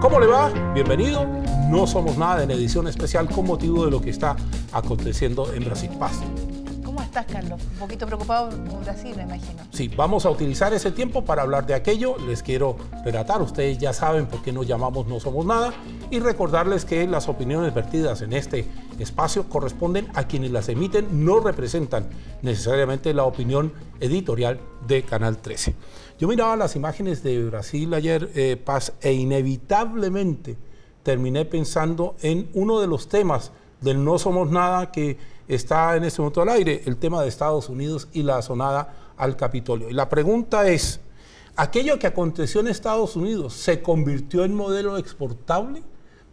¿Cómo le va? Bienvenido. No somos nada en edición especial con motivo de lo que está aconteciendo en Brasil. Paz. ¿Cómo estás, Carlos? Un poquito preocupado por Brasil, me imagino. Sí, vamos a utilizar ese tiempo para hablar de aquello. Les quiero relatar, ustedes ya saben por qué nos llamamos No Somos Nada y recordarles que las opiniones vertidas en este espacio corresponden a quienes las emiten, no representan necesariamente la opinión editorial de Canal 13. Yo miraba las imágenes de Brasil ayer, eh, Paz, e inevitablemente terminé pensando en uno de los temas del No Somos Nada que está en este momento al aire, el tema de Estados Unidos y la sonada al Capitolio. Y la pregunta es, ¿aquello que aconteció en Estados Unidos se convirtió en modelo exportable?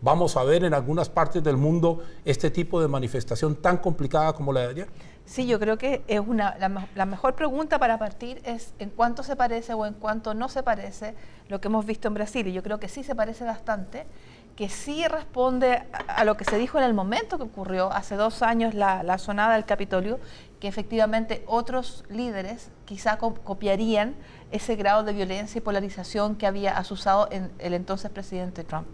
Vamos a ver en algunas partes del mundo este tipo de manifestación tan complicada como la de ayer. Sí, yo creo que es una, la, la, mejor pregunta para partir es en cuánto se parece o en cuánto no se parece lo que hemos visto en Brasil. Y yo creo que sí se parece bastante que sí responde a, lo que se dijo en el momento que ocurrió hace dos años la, la sonada del Capitolio, que efectivamente otros líderes quizá copiarían ese grado de violencia y polarización que había asusado el entonces presidente Trump.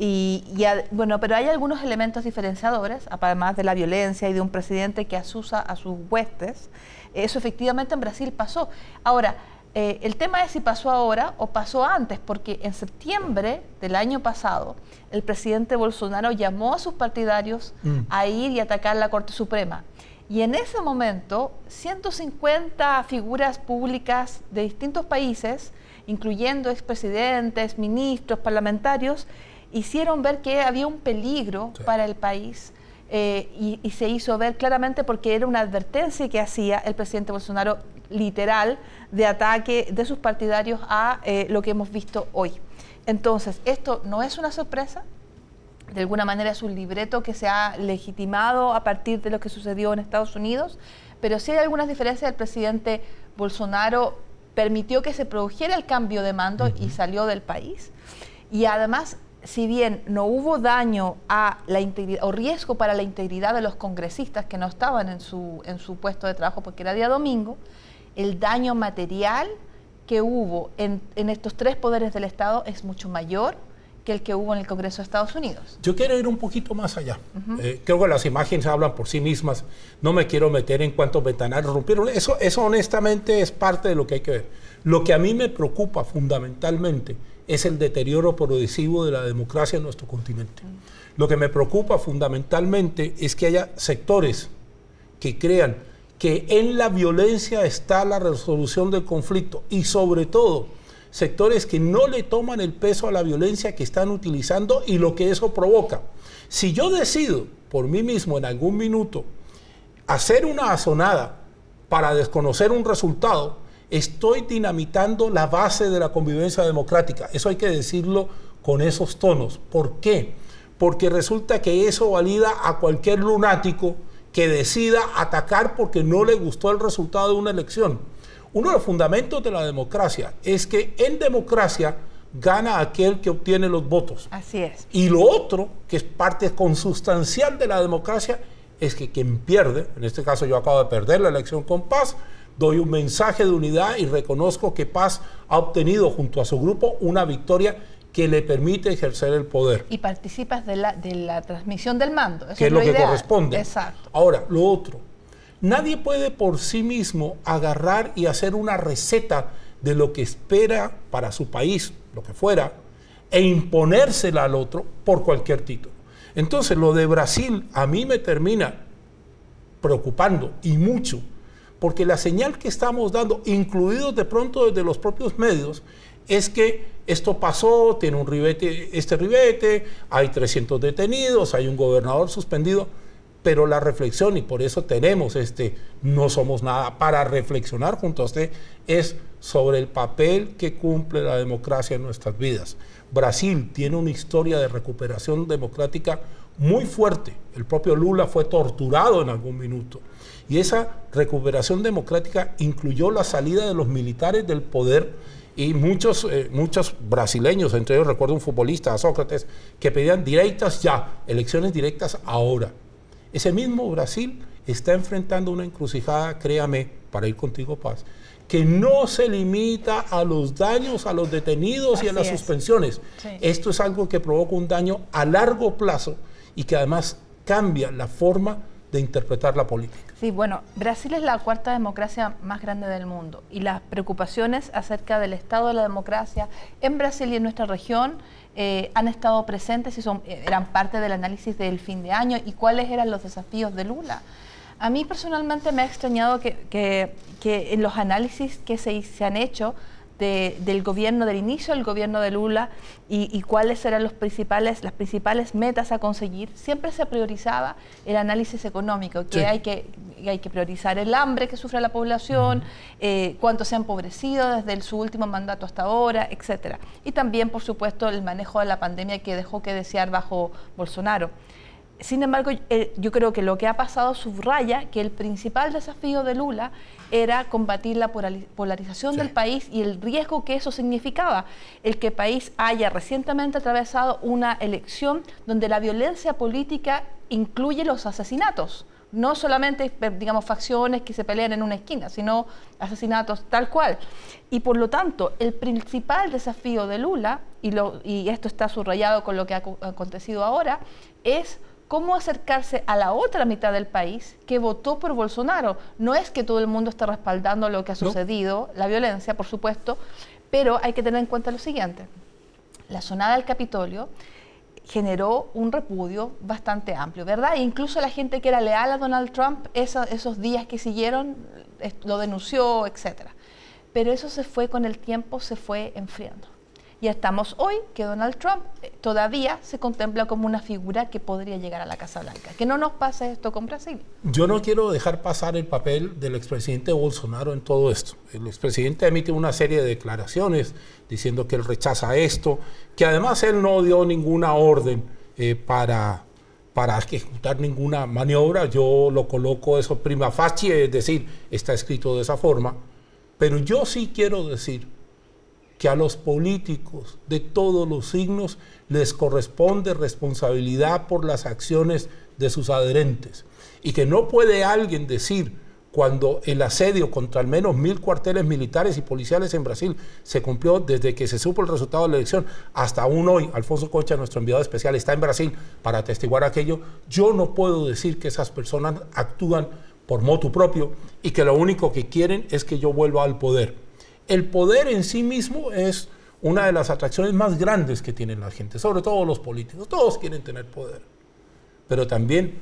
Y, bueno, pero hay algunos elementos diferenciadores, además de la violencia y de un presidente que asusa a sus huestes. Eso efectivamente en Brasil pasó. Ahora, eh, el tema es si pasó ahora o pasó antes, porque en septiembre del año pasado el presidente Bolsonaro llamó a sus partidarios mm. a ir y atacar la Corte Suprema. Y en ese momento, 150 figuras públicas de distintos países, incluyendo expresidentes, ministros, parlamentarios, hicieron ver que había un peligro para el país eh, y, se hizo ver claramente porque era una advertencia que hacía el presidente Bolsonaro literal de ataque de sus partidarios a eh, lo que hemos visto hoy. Entonces, esto no es una sorpresa, de alguna manera es un libreto que se ha legitimado a partir de lo que sucedió en Estados Unidos, pero sí hay algunas diferencias. El presidente Bolsonaro permitió que se produjera el cambio de mando y salió del país. Y además si bien no hubo daño a la integridad o riesgo para la integridad de los congresistas que no estaban en su, en su puesto de trabajo porque era día domingo, el daño material que hubo en, estos tres poderes del Estado es mucho mayor que el que hubo en el Congreso de Estados Unidos. Yo quiero ir un poquito más allá. Eh, creo que las imágenes hablan por sí mismas. No me quiero meter en cuántos ventanales rompieron. Eso, eso honestamente es parte de lo que hay que ver. Lo que a mí me preocupa fundamentalmente es el deterioro progresivo de la democracia en nuestro continente. Lo que me preocupa fundamentalmente es que haya sectores que crean que en la violencia está la resolución del conflicto y sobre todo sectores que no le toman el peso a la violencia que están utilizando y lo que eso provoca. Si yo decido por mí mismo en algún minuto hacer una azonada para desconocer un resultado, estoy dinamitando la base de la convivencia democrática. Eso hay que decirlo con esos tonos. ¿Por qué? Porque resulta que eso valida a cualquier lunático que decida atacar porque no le gustó el resultado de una elección. Uno de los fundamentos de la democracia es que en democracia gana aquel que obtiene los votos. Así es. Y lo otro, que es parte consustancial de la democracia, es que quien pierde, en este caso yo acabo de perder la elección con paz, doy un mensaje de unidad y reconozco que Paz ha obtenido junto a su grupo una victoria que le permite ejercer el poder. Y participas de la, de la transmisión del mando. que es lo, que corresponde. Exacto. Ahora, lo otro. Nadie puede por sí mismo agarrar y hacer una receta de lo que espera para su país, lo que fuera, e imponérsela al otro por cualquier título. Entonces, lo de Brasil a mí me termina preocupando y mucho, porque la señal que estamos dando, incluidos de pronto desde los propios medios, es que esto pasó, tiene un ribete, este ribete, hay 300 detenidos, hay un gobernador suspendido, pero la reflexión, y por eso tenemos este No Somos Nada, para reflexionar junto a usted, es sobre el papel que cumple la democracia en nuestras vidas. Brasil tiene una historia de recuperación democrática muy fuerte. El propio Lula fue torturado en algún minuto. Y esa recuperación democrática incluyó la salida de los militares del poder y muchos, eh, muchos brasileños, entre ellos recuerdo un futbolista, Sócrates, que pedían directas ya, elecciones directas ahora. Ese mismo Brasil está enfrentando una encrucijada, créame, para ir contigo, Paz, que no se limita a los daños a los detenidos y a las Así es. suspensiones. Sí. Esto es algo que provoca un daño a largo plazo y que además cambia la forma de interpretar la política. Sí, bueno, Brasil es la cuarta democracia más grande del mundo y las preocupaciones acerca del estado de la democracia en Brasil y en nuestra región eh, han estado presentes y son, eh, eran parte del análisis del fin de año y cuáles eran los desafíos de Lula. A mí personalmente me ha extrañado que, que- que en los análisis que se, se han hecho de- del gobierno, del inicio del gobierno de Lula y, y cuáles eran los principales, las principales metas a conseguir, siempre se priorizaba el análisis económico, que, Sí. hay, que que hay que priorizar el hambre que sufre la población, eh, cuánto se ha empobrecido desde el- su último mandato hasta ahora, etcétera. Y también, por supuesto, el manejo de la pandemia que dejó que desear bajo Bolsonaro. Sin embargo, eh, yo creo que lo que ha pasado subraya que el principal desafío de Lula era combatir la polari- polarización Sí. del país y el riesgo que eso significaba. El que el país haya recientemente atravesado una elección donde la violencia política incluye los asesinatos. No solamente, eh, digamos, facciones que se pelean en una esquina, sino asesinatos tal cual. Y por lo tanto, el principal desafío de Lula, y, lo, y esto está subrayado con lo que ha aco- acontecido ahora, es cómo acercarse a la otra mitad del país que votó por Bolsonaro. No es que todo el mundo esté respaldando lo que ha No. sucedido, la violencia, por supuesto, pero hay que tener en cuenta lo siguiente. La sonada del Capitolio generó un repudio bastante amplio, ¿verdad? E incluso la gente que era leal a Donald Trump, esa- esos días que siguieron, lo denunció, etcétera. Pero eso se fue con el tiempo, se fue enfriando. Y estamos hoy que Donald Trump eh, todavía se contempla como una figura que podría llegar a la Casa Blanca. Que no nos pase esto con Brasil. Yo no quiero dejar pasar el papel del expresidente Bolsonaro en todo esto. El expresidente emite una serie de declaraciones diciendo que él rechaza esto, que además él no dio ninguna orden eh, para, para ejecutar ninguna maniobra. Yo lo coloco eso prima facie, es decir, está escrito de esa forma. Pero yo sí quiero decir que a los políticos de todos los signos les corresponde responsabilidad por las acciones de sus adherentes y que no puede alguien decir cuando el asedio contra al menos mil cuarteles militares y policiales en Brasil se cumplió desde que se supo el resultado de la elección hasta aún hoy, Alfonso Cocha, nuestro enviado especial, está en Brasil para atestiguar aquello, yo no puedo decir que esas personas actúan por motu propio y que lo único que quieren es que yo vuelva al poder. El poder en sí mismo es una de las atracciones más grandes que tiene la gente, sobre todo los políticos. Todos quieren tener poder. Pero también,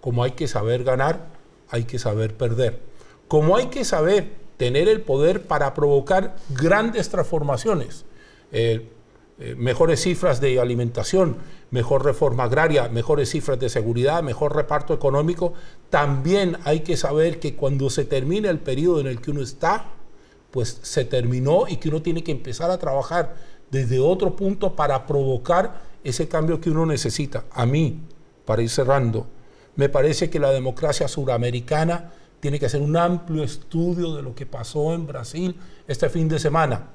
como hay que saber ganar, hay que saber perder. Como hay que saber tener el poder para provocar grandes transformaciones. Eh, eh, mejores cifras de alimentación, mejor reforma agraria, mejores cifras de seguridad, mejor reparto económico. También hay que saber que cuando se termine el periodo en el que uno está, pues se terminó y que uno tiene que empezar a trabajar desde otro punto para provocar ese cambio que uno necesita. A mí, para ir cerrando, me parece que la democracia suramericana tiene que hacer un amplio estudio de lo que pasó en Brasil este fin de semana.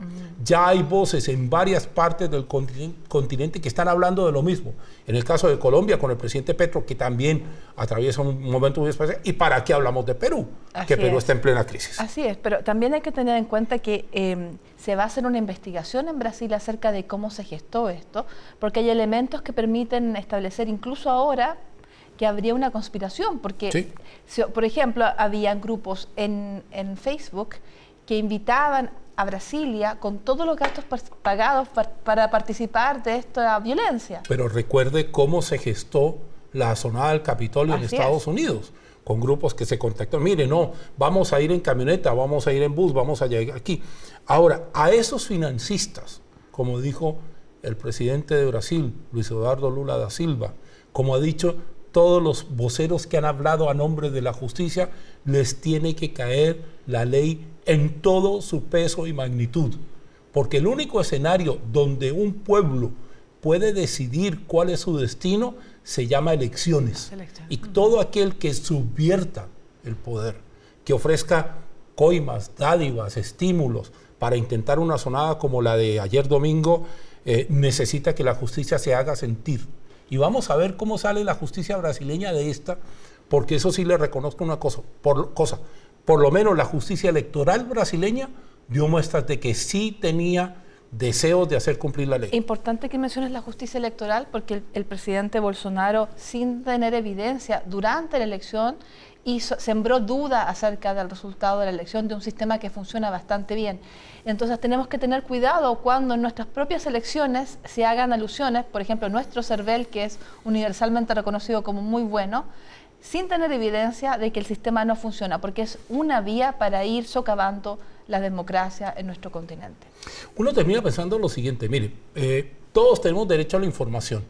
Ya hay voces en varias partes del continen- continente que están hablando de lo mismo. En el caso de Colombia, con el presidente Petro, que también atraviesa un momento muy especial. ¿Y para qué hablamos de Perú? Así que Perú es. está en plena crisis. Así es, pero también hay que tener en cuenta que eh, se va a hacer una investigación en Brasil acerca de cómo se gestó esto, porque hay elementos que permiten establecer incluso ahora que habría una conspiración, porque, Sí. si- por ejemplo, había grupos en, en Facebook que invitaban a Brasilia con todos los gastos pagados par- para participar de esta violencia. Pero recuerde cómo se gestó la sonada del Capitolio en Así Estados es. Unidos, con grupos que se contactaron. Mire, no, vamos a ir en camioneta, vamos a ir en bus, vamos a llegar aquí. Ahora, a esos financistas, como dijo el presidente de Brasil, Luis Eduardo Lula da Silva, como ha dicho todos los voceros que han hablado a nombre de la justicia, les tiene que caer la ley en todo su peso y magnitud. Porque el único escenario donde un pueblo puede decidir cuál es su destino se llama elecciones. Y todo aquel que subvierta el poder, que ofrezca coimas, dádivas, estímulos para intentar una sonada como la de ayer domingo, eh, necesita que la justicia se haga sentir. Y vamos a ver cómo sale la justicia brasileña de esta, porque eso sí le reconozco una cosa. Por, cosa. por lo menos la justicia electoral brasileña dio muestras de que sí tenía deseos de hacer cumplir la ley. Importante que menciones la justicia electoral porque el, presidente Bolsonaro, sin tener evidencia durante la elección, hizo, sembró duda acerca del resultado de la elección de un sistema que funciona bastante bien. Entonces tenemos que tener cuidado cuando en nuestras propias elecciones se hagan alusiones, por ejemplo, nuestro CERVEL, que es universalmente reconocido como muy bueno, sin tener evidencia de que el sistema no funciona, porque es una vía para ir socavando la democracia en nuestro continente. Uno termina pensando lo siguiente, mire, eh, todos tenemos derecho a la información.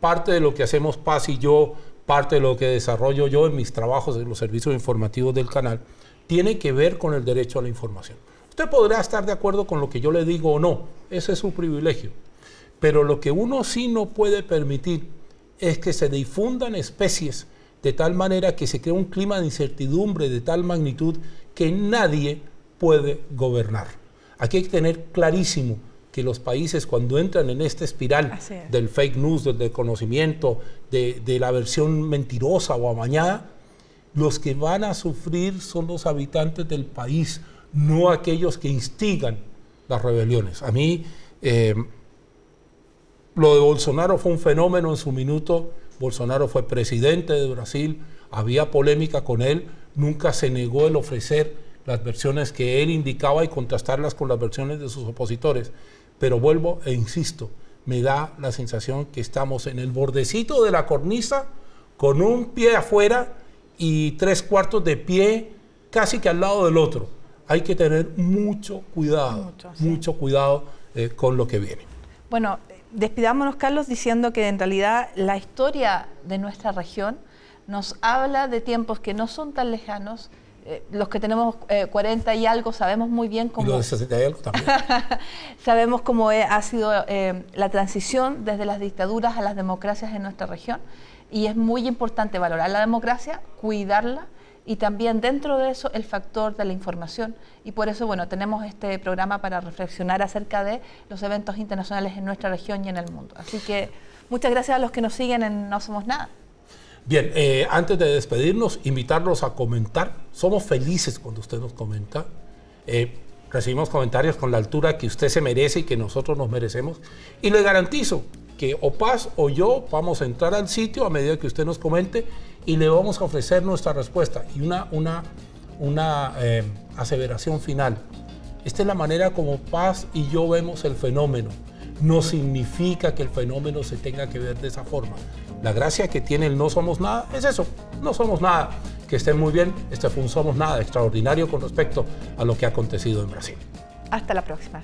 Parte de lo que hacemos Paz y yo, parte de lo que desarrollo yo en mis trabajos en los servicios informativos del canal, tiene que ver con el derecho a la información. Usted podrá estar de acuerdo con lo que yo le digo o no, ese es su privilegio. Pero lo que uno sí no puede permitir es que se difundan especies de tal manera que se crea un clima de incertidumbre de tal magnitud que nadie puede gobernar. Aquí hay que tener clarísimo que los países cuando entran en esta espiral del fake news, del desconocimiento, de, de, la versión mentirosa o amañada, los que van a sufrir son los habitantes del país, no aquellos que instigan las rebeliones. A mí, eh, lo de Bolsonaro fue un fenómeno en su minuto. Bolsonaro fue presidente de Brasil, había polémica con él, nunca se negó el ofrecer las versiones que él indicaba y contrastarlas con las versiones de sus opositores. Pero vuelvo e insisto, me da la sensación que estamos en el bordecito de la cornisa con un pie afuera y tres cuartos de pie casi que al lado del otro. Hay que tener mucho cuidado, mucho, cuidado eh, con lo que viene. Bueno, despidámonos, Carlos, diciendo que en realidad la historia de nuestra región nos habla de tiempos que no son tan lejanos, eh, los que tenemos 40 eh, y algo sabemos muy bien cómo... Y los de 60 y algo también. sabemos cómo ha sido eh, la transición desde las dictaduras a las democracias en nuestra región y es muy importante valorar la democracia, cuidarla y también dentro de eso el factor de la información. Y por eso, bueno, tenemos este programa para reflexionar acerca de los eventos internacionales en nuestra región y en el mundo. Así que muchas gracias a los que nos siguen en No Somos Nada. Bien, eh, antes de despedirnos, invitarlos a comentar. Somos felices cuando usted nos comenta. Eh, recibimos comentarios con la altura que usted se merece y que nosotros nos merecemos. Y le garantizo que o Paz o yo vamos a entrar al sitio a medida que usted nos comente y le vamos a ofrecer nuestra respuesta. Y una, una, una eh, aseveración final. Esta es la manera como Paz y yo vemos el fenómeno. No significa que el fenómeno se tenga que ver de esa forma. La gracia que tiene el no somos nada es eso, no somos nada. Que estén muy bien, este fue un somos nada extraordinario con respecto a lo que ha acontecido en Brasil. Hasta la próxima.